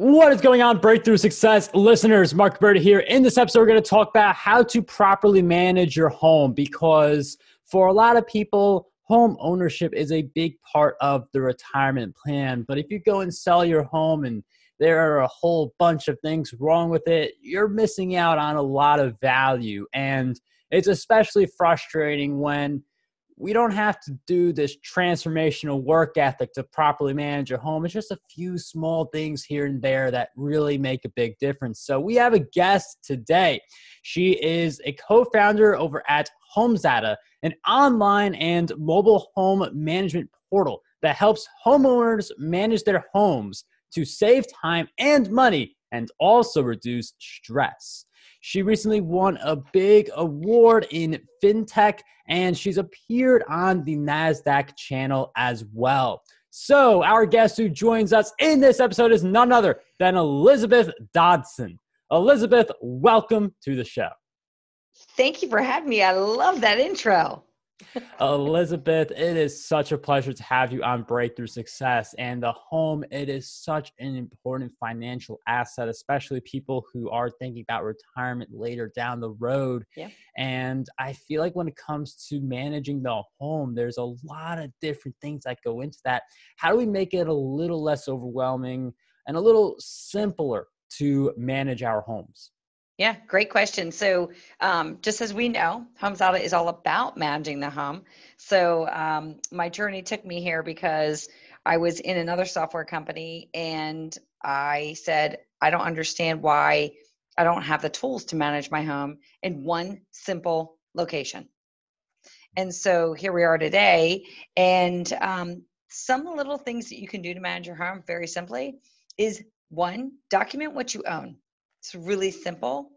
What is going on, Breakthrough Success listeners? Mark Berta here. In this episode, we're going to talk about how to properly manage your home because for a lot of people, home ownership is a big part of the retirement plan. But if you go and sell your home and there are a whole bunch of things wrong with it, you're missing out on a lot of value. And it's especially frustrating when we don't have to do this transformational work ethic to properly manage your home. It's just a few small things here and there that really make a big difference. So, we have a guest today. She is a co founder over at HomeZada, an online and mobile home management portal that helps homeowners manage their homes to save time and money and also reduce stress. She recently won a big award in fintech and she's appeared on the NASDAQ channel as well. So, our guest who joins us in this episode is none other than Elizabeth Dodson. Elizabeth, welcome to the show. Thank you for having me. I love that intro. Elizabeth, it is such a pleasure to have you on Breakthrough Success. And the home, it is such an important financial asset, especially people who are thinking about retirement later down the road. Yeah. And I feel like when it comes to managing the home, there's a lot of different things that go into that. How do we make it a little less overwhelming and a little simpler to manage our homes? Yeah, great question. So, um, just as we know, HomeZada is all about managing the home. So, um, my journey took me here because I was in another software company and I said, I don't understand why I don't have the tools to manage my home in one simple location. And so here we are today. And um, some little things that you can do to manage your home very simply is one, document what you own. It's really simple.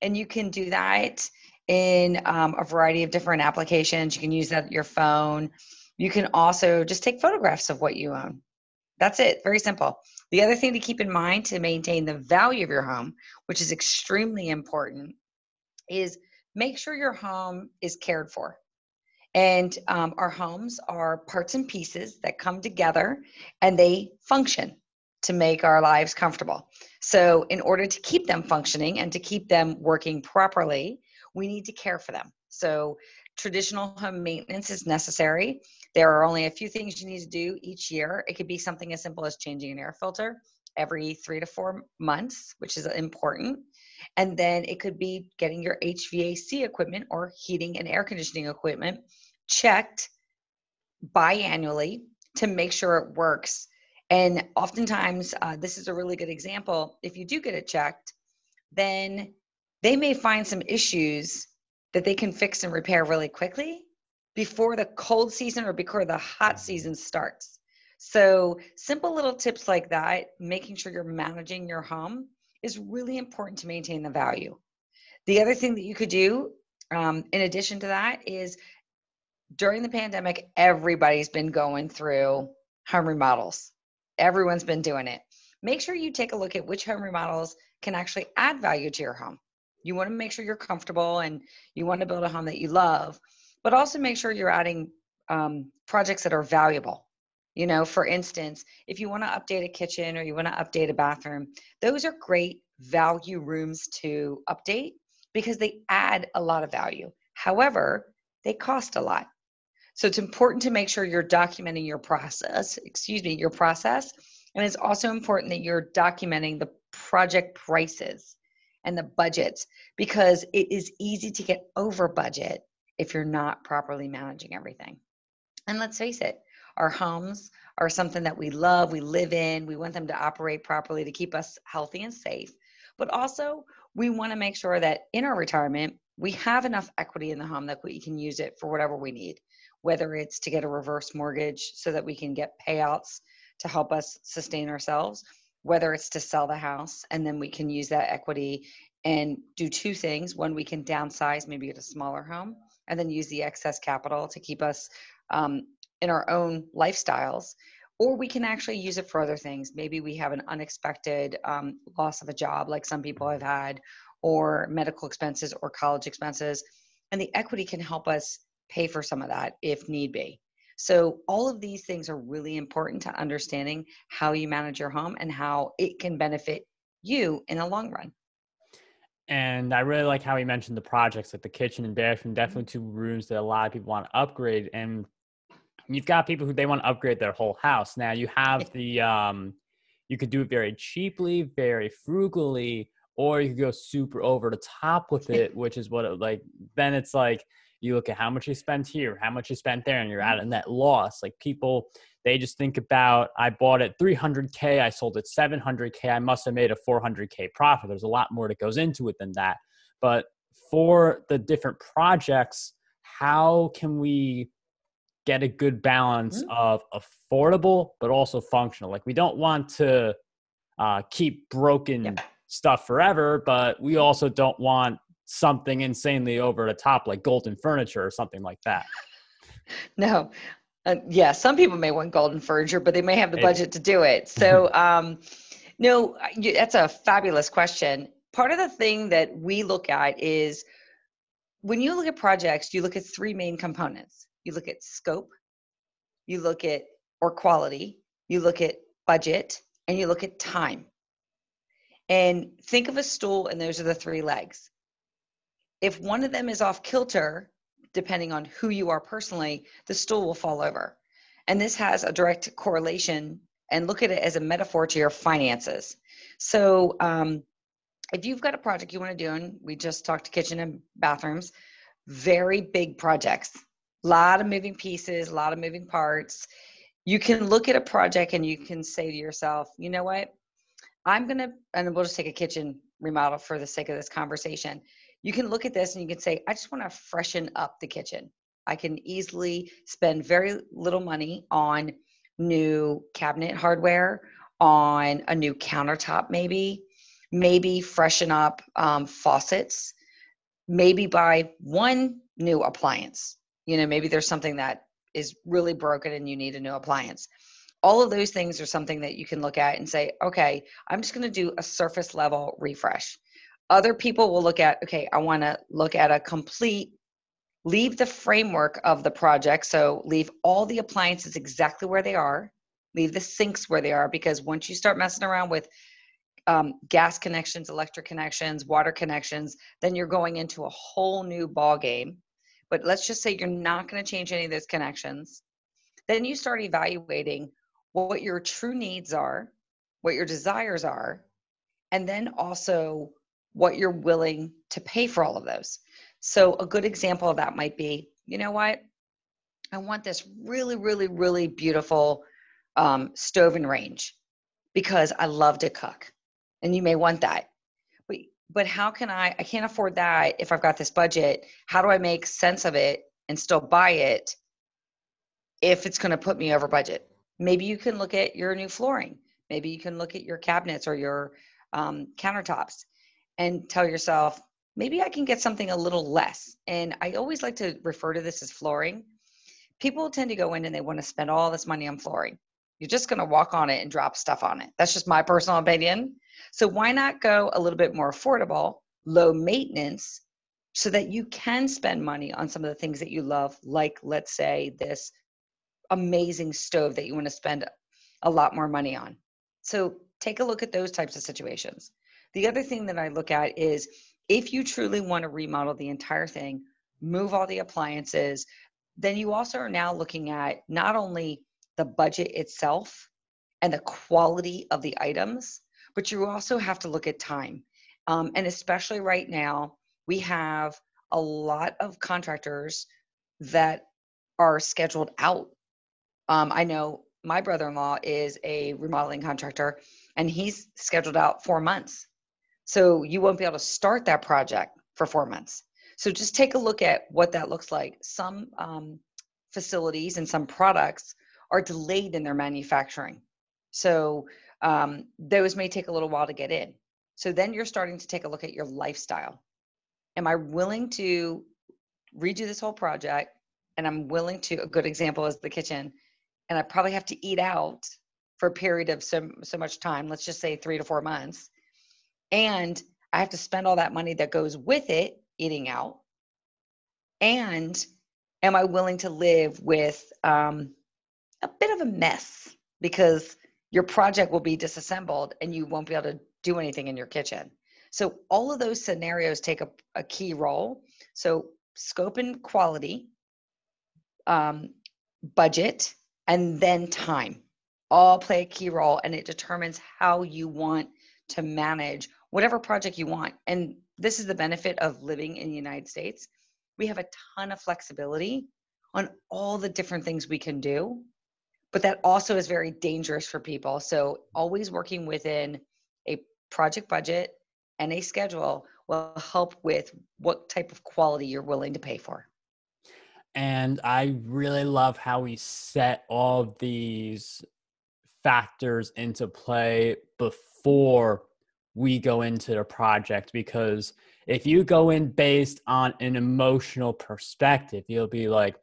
And you can do that in um, a variety of different applications. You can use that your phone. You can also just take photographs of what you own. That's it, very simple. The other thing to keep in mind to maintain the value of your home, which is extremely important, is make sure your home is cared for. And um, our homes are parts and pieces that come together and they function to make our lives comfortable. So, in order to keep them functioning and to keep them working properly, we need to care for them. So, traditional home maintenance is necessary. There are only a few things you need to do each year. It could be something as simple as changing an air filter every three to four months, which is important. And then it could be getting your HVAC equipment or heating and air conditioning equipment checked biannually to make sure it works and oftentimes, uh, this is a really good example. If you do get it checked, then they may find some issues that they can fix and repair really quickly before the cold season or before the hot season starts. So, simple little tips like that, making sure you're managing your home, is really important to maintain the value. The other thing that you could do, um, in addition to that, is during the pandemic, everybody's been going through home remodels everyone's been doing it. Make sure you take a look at which home remodels can actually add value to your home. You want to make sure you're comfortable and you want to build a home that you love, but also make sure you're adding um, projects that are valuable. You know, for instance, if you want to update a kitchen or you want to update a bathroom, those are great value rooms to update because they add a lot of value. However, they cost a lot. So it's important to make sure you're documenting your process, excuse me, your process. And it's also important that you're documenting the project prices and the budgets because it is easy to get over budget if you're not properly managing everything. And let's face it, our homes are something that we love, we live in, we want them to operate properly to keep us healthy and safe. But also, we want to make sure that in our retirement, we have enough equity in the home that we can use it for whatever we need whether it's to get a reverse mortgage so that we can get payouts to help us sustain ourselves, whether it's to sell the house and then we can use that equity and do two things. One, we can downsize, maybe get a smaller home, and then use the excess capital to keep us um, in our own lifestyles. Or we can actually use it for other things. Maybe we have an unexpected um, loss of a job, like some people have had, or medical expenses or college expenses. And the equity can help us pay for some of that if need be. So, all of these things are really important to understanding how you manage your home and how it can benefit you in the long run. And I really like how he mentioned the projects like the kitchen and bathroom, definitely two rooms that a lot of people want to upgrade. And you've got people who they want to upgrade their whole house. Now you have the um you could do it very cheaply, very frugally, or you could go super over the top with it, which is what it like then it's like you look at how much you spent here, how much you spent there, and you're at a net loss. Like people they just think about I bought it 300k, I sold it 700k, I must have made a 400k profit. There's a lot more that goes into it than that. But for the different projects, how can we get a good balance mm-hmm. of affordable but also functional? Like we don't want to uh, keep broken yeah. stuff forever, but we also don't want something insanely over the top like golden furniture or something like that. No, uh, yeah, some people may want golden furniture, but they may have the budget to do it. So, um, no, that's a fabulous question. Part of the thing that we look at is when you look at projects, you look at three main components. You look at scope, you look at or quality, you look at budget, and you look at time. And think of a stool, and those are the three legs. If one of them is off kilter, depending on who you are personally, the stool will fall over. And this has a direct correlation and look at it as a metaphor to your finances. So, um, if you've got a project you want to do, and we just talked to kitchen and bathrooms, very big projects, a lot of moving pieces, a lot of moving parts. You can look at a project and you can say to yourself, you know what? I'm going to, and we'll just take a kitchen remodel for the sake of this conversation you can look at this and you can say, I just want to freshen up the kitchen. I can easily spend very little money on new cabinet hardware, on a new countertop, maybe, maybe freshen up um, faucets, maybe buy one new appliance. You know, maybe there's something that is really broken and you need a new appliance. All of those things are something that you can look at and say, okay, I'm just going to do a surface level refresh other people will look at okay i want to look at a complete leave the framework of the project. So leave all the appliances exactly where they are. Leave the sinks where they are because once you start messing around with um, gas connections electric connections water connections then you're going into a whole new ball game but let's just say you're not going to change any of those connections. Then you start evaluating what your true needs are what your desires are and then also what you're willing to pay for all of those. So, a good example of that might be you know what? I want this really, really, really beautiful um, stove and range because I love to cook. And you may want that. But, but how can I? I can't afford that if I've got this budget. How do I make sense of it and still buy it if it's going to put me over budget? Maybe you can look at your new flooring. Maybe you can look at your cabinets or your um, countertops and tell yourself, maybe I can get something a little less. And I always like to refer to this as flooring. People tend to go in and they want to spend all this money on flooring. You're just going to walk on it and drop stuff on it. That's just my personal opinion. So why not go a little bit more affordable, low maintenance, so that you can spend money on some of the things that you love, like let's say this amazing stove that you want to spend a lot more money on. So take a look at those types of situations. The other thing that I look at is if you truly want to remodel the entire thing, move all the appliances, then you also are now looking at not only the budget itself and the quality of the items, but you also have to look at time. Um, and especially right now, we have a lot of contractors that are scheduled out. Um, I know my brother in law is a remodeling contractor and he's scheduled out four months so you won't be able to start that project for four months. So just take a look at what that looks like. Some um, facilities and some products are delayed in their manufacturing. So um, those may take a little while to get in. So then you're starting to take a look at your lifestyle. Am I willing to redo this whole project? And I'm willing to, a good example is the kitchen, and I probably have to eat out for a period of so, so much time, let's just say three to four months and I have to spend all that money that goes with it, eating out. And am I willing to live with um, a bit of a mess because your project will be disassembled and you won't be able to do anything in your kitchen. So all of those scenarios take a, a key role. So scope and quality, um, budget, and then time all play a key role and it determines how you want to manage whatever project you want. And this is the benefit of living in the United States. We have a ton of flexibility on all the different things we can do, but that also is very dangerous for people. So always working within a project budget and a schedule will help with what type of quality you're willing to pay for. And I really love how we set all these factors into play before we go into the project because if you go in based on an emotional perspective, you'll be like,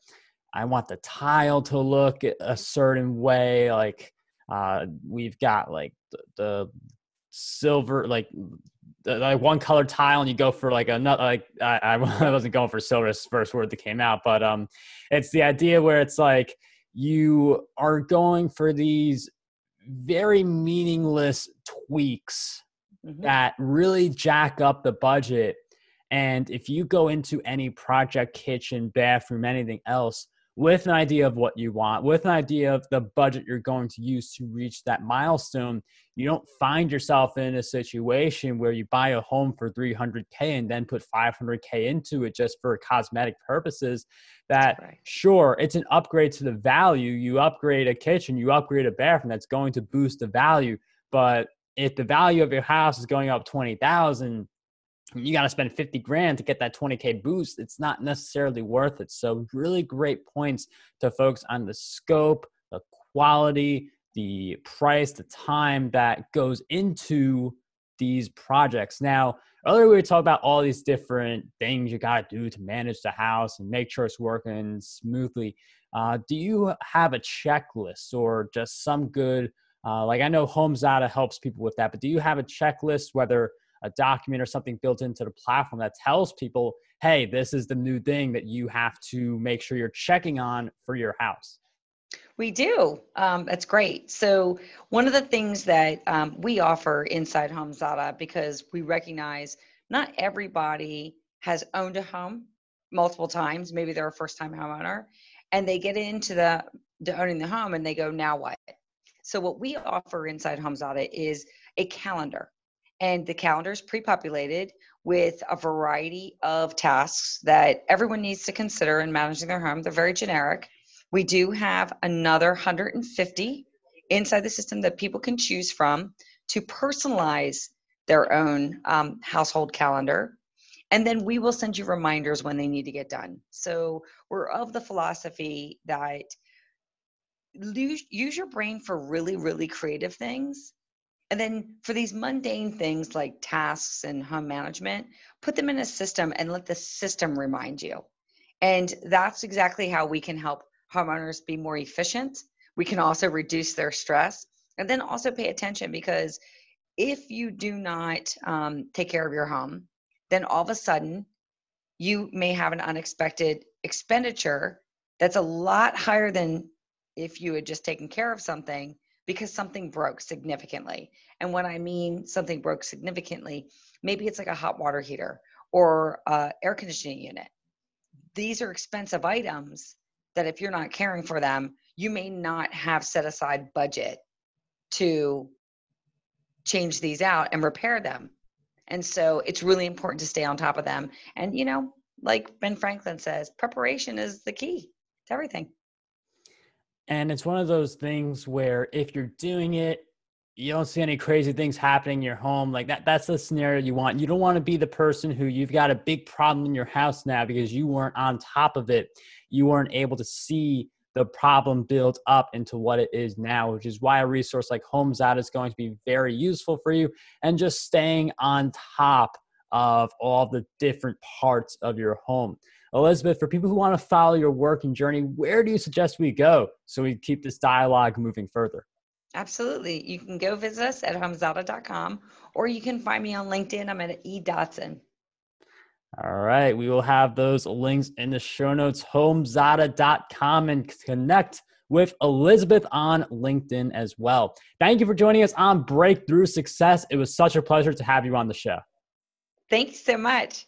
I want the tile to look a certain way. Like, uh, we've got like the, the silver, like like one color tile and you go for like another like I, I wasn't going for silver first word that came out but um it's the idea where it's like you are going for these very meaningless tweaks mm-hmm. that really jack up the budget and if you go into any project kitchen bathroom anything else with an idea of what you want, with an idea of the budget you're going to use to reach that milestone, you don't find yourself in a situation where you buy a home for 300K and then put 500K into it just for cosmetic purposes. That, right. sure, it's an upgrade to the value. You upgrade a kitchen, you upgrade a bathroom, that's going to boost the value. But if the value of your house is going up 20,000, you got to spend 50 grand to get that 20k boost it's not necessarily worth it. So really great points to focus on the scope the quality the price the time that goes into these projects. Now earlier we were talking about all these different things you got to do to manage the house and make sure it's working smoothly. Uh, do you have a checklist or just some good uh, like i know HomeZada helps people with that but do you have a checklist whether a document or something built into the platform that tells people, hey, this is the new thing that you have to make sure you're checking on for your house? We do. Um, that's great. So, one of the things that um, we offer inside HomeZada, because we recognize not everybody has owned a home multiple times. Maybe they're a first time homeowner and they get into the, the owning the home and they go, now what? So, what we offer inside HomeZada is a calendar and the calendar is pre-populated with a variety of tasks that everyone needs to consider in managing their home. They're very generic. We do have another 150 inside the system that people can choose from to personalize their own um, household calendar. And then we will send you reminders when they need to get done. So we're of the philosophy that use your brain for really, really creative things and then for these mundane things like tasks and home management, put them in a system and let the system remind you. And that's exactly how we can help homeowners be more efficient. We can also reduce their stress and then also pay attention because if you do not um, take care of your home, then all of a sudden you may have an unexpected expenditure that's a lot higher than if you had just taken care of something because something broke significantly. And when I mean something broke significantly, maybe it's like a hot water heater or air conditioning unit. These are expensive items that if you're not caring for them, you may not have set aside budget to change these out and repair them. And so it's really important to stay on top of them. And you know, like Ben Franklin says, preparation is the key to everything. And it's one of those things where if you're doing it, you don't see any crazy things happening in your home. Like that, that's the scenario you want. You don't want to be the person who you've got a big problem in your house now because you weren't on top of it. You weren't able to see the problem build up into what it is now, which is why a resource like HomeZada is going to be very useful for you and just staying on top of all the different parts of your home. Elizabeth, for people who want to follow your work and journey, where do you suggest we go so we keep this dialogue moving further? Absolutely. You can go visit us at homezada.com or you can find me on LinkedIn. I'm at E. Dodson. All right. We will have those links in the show notes, homezada.com, and connect with Elizabeth on LinkedIn as well. Thank you for joining us on Breakthrough Success. It was such a pleasure to have you on the show. Thanks so much.